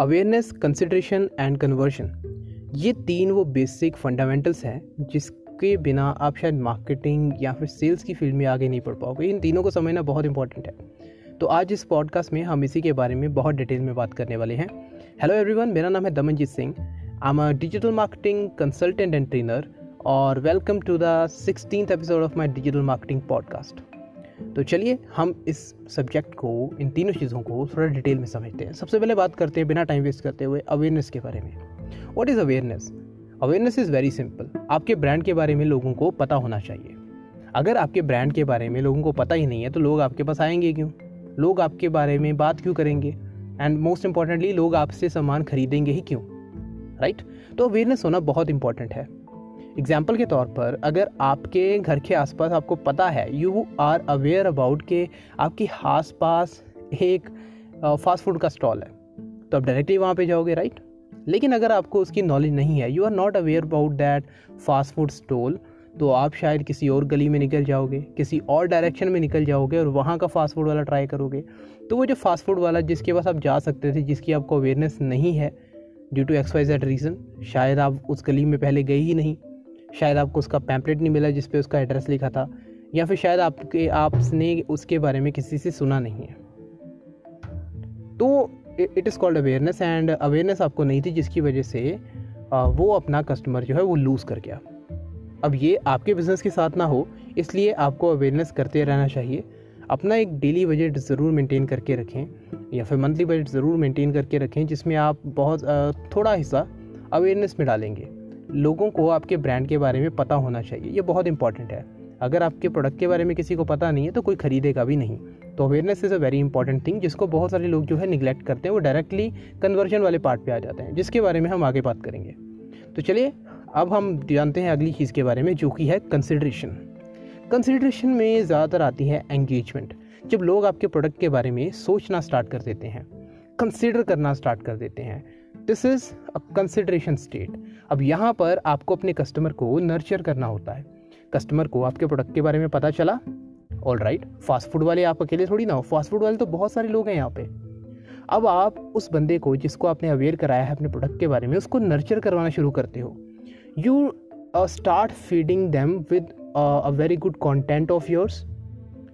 Awareness consideration and conversion ये तीन वो बेसिक फंडामेंटल्स हैं, जिसके बिना आप शायद मार्केटिंग या फिर सेल्स की फ़ील्ड में आगे नहीं बढ़ पाओगे। इन तीनों को समझना बहुत इंपॉर्टेंट है। तो आज इस पॉडकास्ट में हम इसी के बारे में बहुत डिटेल में बात करने वाले हैं। हेलो एवरीवन मेरा नाम है Damanjeet Singh. I am a digital marketing consultant and trainer और welcome to the sixteen episode of my digital marketing podcast तो चलिए हम इस सब्जेक्ट को, इन तीनों चीज़ों को थोड़ा डिटेल में समझते हैं। सबसे पहले बात करते हैं, बिना टाइम वेस्ट करते हुए अवेयरनेस के बारे में। What is awareness awareness is very simple आपके ब्रांड के बारे में लोगों को पता होना चाहिए। अगर आपके ब्रांड के बारे में लोगों को पता ही नहीं है तो लोग आपके पास आएँगे क्यों? लोग आपके बारे में बात क्यों करेंगे? एंड मोस्ट इंपॉर्टेंटली लोग आपसे सामान खरीदेंगे ही क्यों? Right right? तो अवेयरनेस होना बहुत इंपॉर्टेंट है। एग्ज़ाम्पल के तौर पर, अगर आपके घर के आसपास आपको पता है यू आर अवेयर अबाउट के आपके आस पास एक फास्ट फ़ूड का स्टॉल है तो आप डायरेक्टली वहाँ पे जाओगे राइट लेकिन अगर आपको उसकी नॉलेज नहीं है you are not aware about that fast food stall तो आप शायद किसी और गली में निकल जाओगे, किसी और डायरेक्शन में निकल जाओगे और वहाँ का फास्ट फ़ूड वाला ट्राई करोगे। तो वो जो फास्ट फ़ूड वाला जिसके पास आप जा सकते थे, जिसकी आपको अवेयरनेस नहीं है due to X Y Z reason शायद आप उस गली में पहले गए ही नहीं। शायद आपको उसका पैम्पलेट नहीं मिला जिस पे उसका एड्रेस लिखा था, या फिर शायद आपके, आपने उसके बारे में किसी से सुना नहीं है। तो it is called awareness and awareness आपको नहीं थी जिसकी वजह से वो अपना कस्टमर जो है वो लूज़ कर गया। अब ये आपके बिज़नेस के साथ ना हो, इसलिए आपको अवेयरनेस करते रहना चाहिए। अपना एक डेली बजट ज़रूर मेंटेन करके रखें, या फिर मंथली बजट ज़रूर मेंटेन करके रखें, जिसमें आप बहुत थोड़ा हिस्सा अवेयरनेस में डालेंगे। लोगों को आपके ब्रांड के बारे में पता होना चाहिए। ये बहुत इंपॉर्टेंट है। अगर आपके प्रोडक्ट के बारे में किसी को पता नहीं है तो कोई खरीदेगा भी नहीं। तो awareness is a very important thing जिसको बहुत सारे लोग जो है निगलेक्ट करते हैं, वो डायरेक्टली कन्वर्जन वाले पार्ट पे आ जाते हैं, जिसके बारे में हम आगे बात करेंगे। तो चलिए, अब हम जानते हैं अगली चीज़ के बारे में, जो कि है कंसिड्रेशन कंसिड्रेशन में ज़्यादातर आती है एंगेजमेंट जब लोग आपके प्रोडक्ट के बारे में सोचना स्टार्ट कर देते हैं कंसिडर करना स्टार्ट कर देते हैं। This is a consideration state अब यहाँ पर आपको अपने कस्टमर को नर्चर करना होता है। कस्टमर को आपके प्रोडक्ट के बारे में पता चला ऑल राइट फास्ट फ़ूड वाले आप अकेले थोड़ी ना हो फास्ट फ़ूड वाले तो बहुत सारे लोग हैं यहाँ पे। अब आप उस बंदे को जिसको आपने अवेयर कराया है अपने प्रोडक्ट के बारे में उसको नर्चर करवाना शुरू करते हो। You start feeding them with a very good content of yours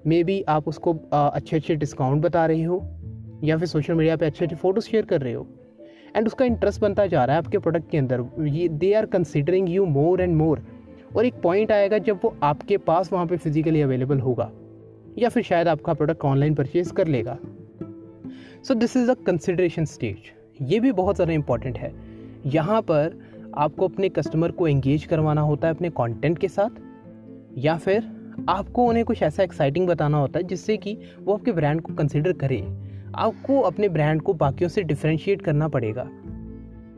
maybe आप उसको uh, अच्छे अच्छे डिस्काउंट बता रहे हो या फिर सोशल मीडिया पे अच्छे अच्छे फ़ोटोज़ शेयर कर रहे हो। एंड उसका इंटरेस्ट बनता जा रहा है आपके प्रोडक्ट के अंदर। ये they are considering you more and more और एक पॉइंट आएगा जब वो आपके पास वहाँ पे फिजिकली अवेलेबल होगा। या फिर शायद आपका प्रोडक्ट ऑनलाइन परचेज कर लेगा। So this is a consideration stage ये भी बहुत ज़्यादा इंपॉर्टेंट है। यहाँ पर आपको अपने कस्टमर को एंगेज करवाना होता है अपने कंटेंट के साथ। या फिर आपको उन्हें कुछ ऐसा एक्साइटिंग बताना होता है जिससे कि वो आपके ब्रांड को कंसिडर करें। आपको अपने ब्रांड को बाकियों से डिफ्रेंशिएट करना पड़ेगा।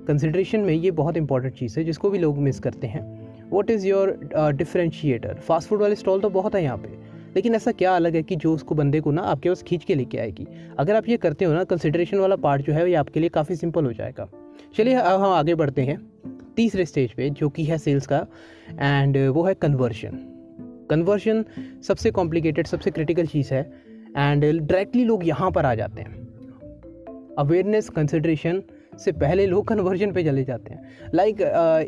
कंसिड्रेशन में ये बहुत इंपॉर्टेंट चीज़ है, जिसको भी लोग मिस करते हैं। What is your differentiator fast food वाले स्टॉल तो बहुत है यहाँ पे। लेकिन ऐसा क्या अलग है कि जो उसको बंदे को ना आपके पास खींच के लेके आएगी? अगर आप ये करते हो ना कंसिड्रेशन वाला पार्ट जो है, ये आपके लिए काफ़ी सिंपल हो जाएगा। चलिए, अब हम आगे बढ़ते हैं तीसरे स्टेज पे, जो कि है सेल्स का एंड वो है कन्वर्शन कन्वर्शन सबसे कॉम्प्लिकेटेड सबसे क्रिटिकल चीज़ है। एंड डायरेक्टली लोग यहाँ पर आ जाते हैं। अवेयरनेस कंसिड्रेशन से पहले लोग कन्वर्जन पे चले जाते हैं। Like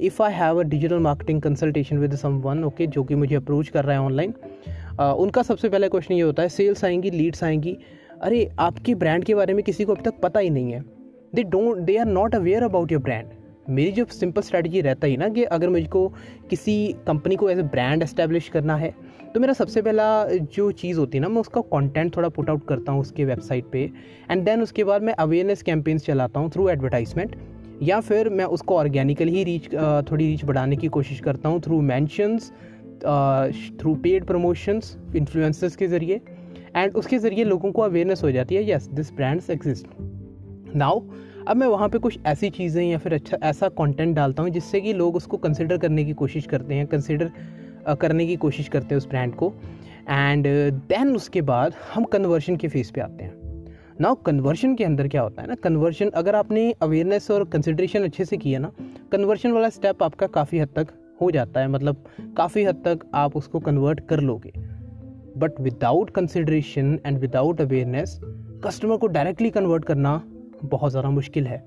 if I have a digital marketing consultation with someone okay जो कि मुझे अप्रोच कर रहा है ऑनलाइन uh, उनका सबसे पहला क्वेश्चन ये होता है सेल्स आएँगी लीड्स आएँगी। अरे आपके ब्रांड के बारे में किसी को अभी तक पता ही नहीं है। They don't they are not aware about your brand मेरी जो सिंपल स्ट्रैटेजी रहता ही ना कि अगर मुझको किसी कंपनी को एज ए ब्रांड एस्टेब्लिश करना है तो मेरा सबसे पहला जो चीज़ होती है ना, मैं उसका कंटेंट थोड़ा पुट आउट करता हूँ उसके वेबसाइट पे एंड देन उसके बाद मैं अवेयरनेस कैंपेन्स चलाता हूँ थ्रू एडवर्टाइजमेंट या फिर मैं उसको ऑर्गेनिकली ही रीच थोड़ी रीच बढ़ाने की कोशिश करता हूँ through mentions through paid promotions influencers के ज़रिए एंड उसके ज़रिए लोगों को अवेयरनेस हो जाती है yes this brands exist now अब मैं वहाँ पे कुछ ऐसी चीज़ें या फिर अच्छा ऐसा कंटेंट डालता हूँ जिससे कि लोग उसको कंसिडर करने की कोशिश करते हैं कंसिडर करने की कोशिश करते हैं उस ब्रांड को। एंड देन उसके बाद हम कन्वर्शन के फेस पे आते हैं। नाउ कन्वर्शन के अंदर क्या होता है ना? कन्वर्शन अगर आपने अवेयरनेस और कंसिड्रेशन अच्छे से किया ना कन्वर्शन वाला स्टेप आपका काफ़ी हद तक हो जाता है। मतलब काफ़ी हद तक आप उसको कन्वर्ट कर लोगे। But without consideration and without awareness customer को डायरेक्टली कन्वर्ट करना बहुत ज़्यादा मुश्किल है।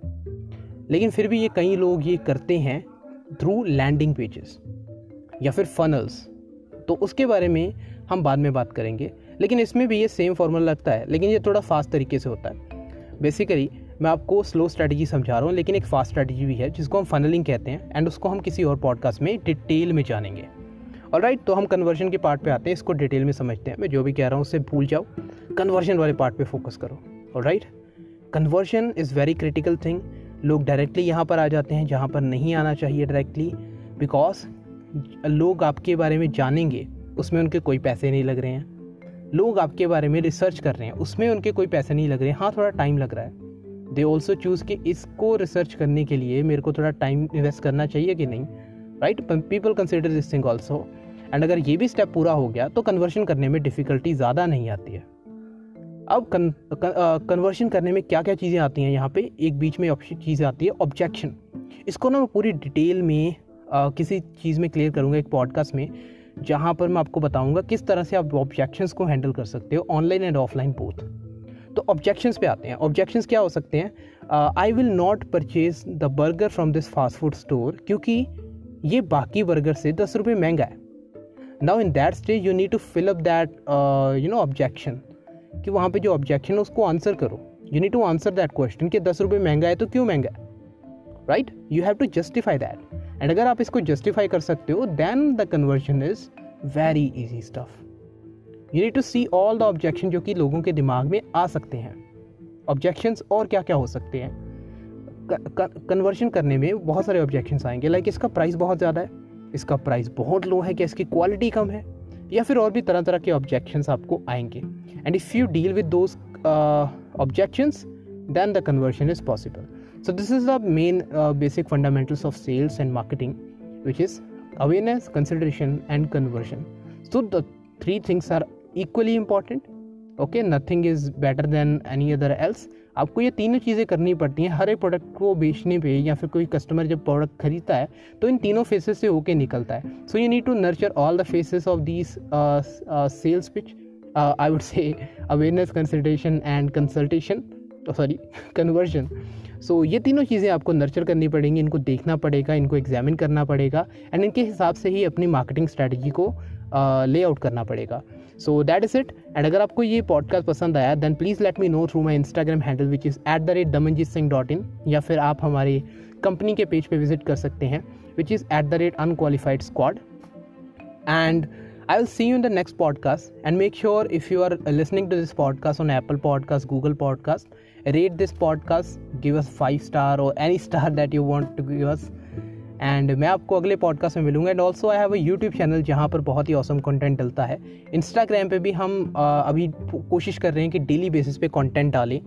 लेकिन फिर भी ये कई लोग ये करते हैं थ्रू लैंडिंग पेजेस या फिर फनल्स तो उसके बारे में हम बाद में बात करेंगे। लेकिन इसमें भी ये सेम फॉर्मूला लगता है, लेकिन ये थोड़ा फास्ट तरीके से होता है। बेसिकली मैं आपको स्लो स्ट्रैटेजी समझा रहा हूँ, लेकिन एक फास्ट स्ट्रैटेजी भी है, जिसको हम फनलिंग कहते हैं एंड उसको हम किसी और पॉडकास्ट में डिटेल में जानेंगे। और राइट तो हम कन्वर्जन के पार्ट पे आते हैं, इसको डिटेल में समझते हैं। मैं जो भी कह रहा हूँ, उससे भूल जाओ। कन्वर्जन वाले पार्ट पे फोकस करो। और right conversion is very critical thing लोग डायरेक्टली यहाँ पर आ जाते हैं, जहाँ पर नहीं आना चाहिए डायरेक्टली बिकॉज़ लोग आपके बारे में जानेंगे, उसमें उनके कोई पैसे नहीं लग रहे हैं। लोग आपके बारे में रिसर्च कर रहे हैं, उसमें उनके कोई पैसे नहीं लग रहे हैं। हाँ थोड़ा टाइम लग रहा है। दे ऑल्सो चूज़ कि इसको रिसर्च करने के लिए मेरे को थोड़ा टाइम इन्वेस्ट करना चाहिए कि नहीं right people consider this thing also and अगर ये भी स्टेप पूरा हो गया तो कन्वर्शन करने में डिफ़िकल्टी ज़्यादा नहीं आती है। अब कन, कन, कन्वर्शन करने में क्या क्या चीज़ें आती हैं? यहाँ पे एक बीच में चीज़ आती है ऑब्जेक्शन इसको ना मैं पूरी डिटेल में आ, किसी चीज़ में क्लियर करूँगा एक पॉडकास्ट में जहाँ पर मैं आपको बताऊँगा किस तरह से आप ऑब्जेक्शंस को हैंडल कर सकते हो ऑनलाइन एंड ऑफलाइन बोथ तो ऑब्जेक्शंस पे आते हैं। ऑब्जेक्शंस क्या हो सकते हैं? I will not purchase the burger from this fast food store क्योंकि ये बाकी बर्गर से दस रुपये महँगा है। Now in that stage you need to fill up that you know objection कि वहाँ पे जो ऑब्जेक्शन है, उसको आंसर करो। You need to answer that question कि दस रुपये महँगा है तो क्यों महँगा है? Right you have to justify that and अगर आप इसको जस्टिफाई कर सकते हो then the conversion is very easy stuff you need to see all the objection जो कि लोगों के दिमाग में आ सकते हैं। ऑब्जेक्शंस और क्या क्या हो सकते हैं? कन्वर्शन करने में बहुत सारे ऑब्जेक्शंस आएँगे। लाइक इसका प्राइस बहुत ज़्यादा है। इसका प्राइस बहुत लो है क्या इसकी क्वालिटी कम है। या फिर और भी तरह तरह के ऑब्जेक्शंस आपको आएँगे। And if you deal with those objections then the conversion is possible So this is the main uh, basic fundamentals of sales and marketing, which is awareness, consideration, and conversion. So the three things are equally important. Okay nothing is better than any other else आपको ये तीनों चीज़ें करनी पड़ती हैं हर एक product को बेचने पे या फिर कोई कस्टमर जब प्रोडक्ट खरीदता है तो इन तीनों फेसेस से होके निकलता है so you need to nurture all the phases of these sales pitch I would say awareness consultation and consultation sorry conversion so ये तीनों चीज़ें आपको नर्चर करनी पड़ेंगी इनको देखना पड़ेगा इनको एग्जामिन करना पड़ेगा एंड इनके हिसाब से ही अपनी मार्केटिंग स्ट्रैटेजी को ले uh, आउट करना पड़ेगा। So that is it and अगर आपको ये पॉडकास्ट पसंद आया then please let me know through my Instagram handle which is at the rate Damanjeet Singh dot in या फिर आप हमारी कंपनी के पेज पे विज़िट कर सकते हैं which is at the rate unqualified squad and I will see you in the next podcast and make sure if you are listening to this podcast on Apple Podcast, Google Podcast, rate this podcast, give us five star or any star that you want to give us. And मैं आपको अगले podcast में मिलूँगा and also I have a YouTube channel जहाँ पर बहुत ही awesome content डलता है इंस्टाग्राम पे भी हम अभी कोशिश कर रहे हैं कि डेली बेसिस पे कंटेंट डालें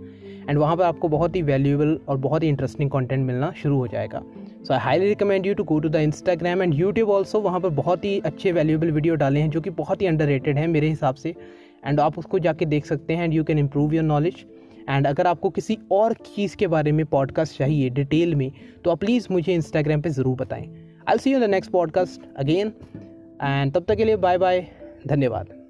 एंड वहाँ पर आपको बहुत ही वैल्यूएबल और बहुत ही इंटरेस्टिंग कंटेंट मिलना शुरू हो जाएगा so I highly recommend you to go to the Instagram and YouTube also वहाँ पर बहुत ही अच्छे वैल्यूएबल वीडियो डाले हैं जो कि बहुत ही अंडर रेटेड है मेरे हिसाब से। एंड आप उसको जाके देख सकते हैं and you can improve your knowledge and अगर आपको किसी और चीज़ के बारे में पॉडकास्ट चाहिए डिटेल में तो आप प्लीज़ मुझे इंस्टाग्राम पे ज़रूर बताएँ। I see you the next podcast again and तब तक के लिए बाय बाय धन्यवाद।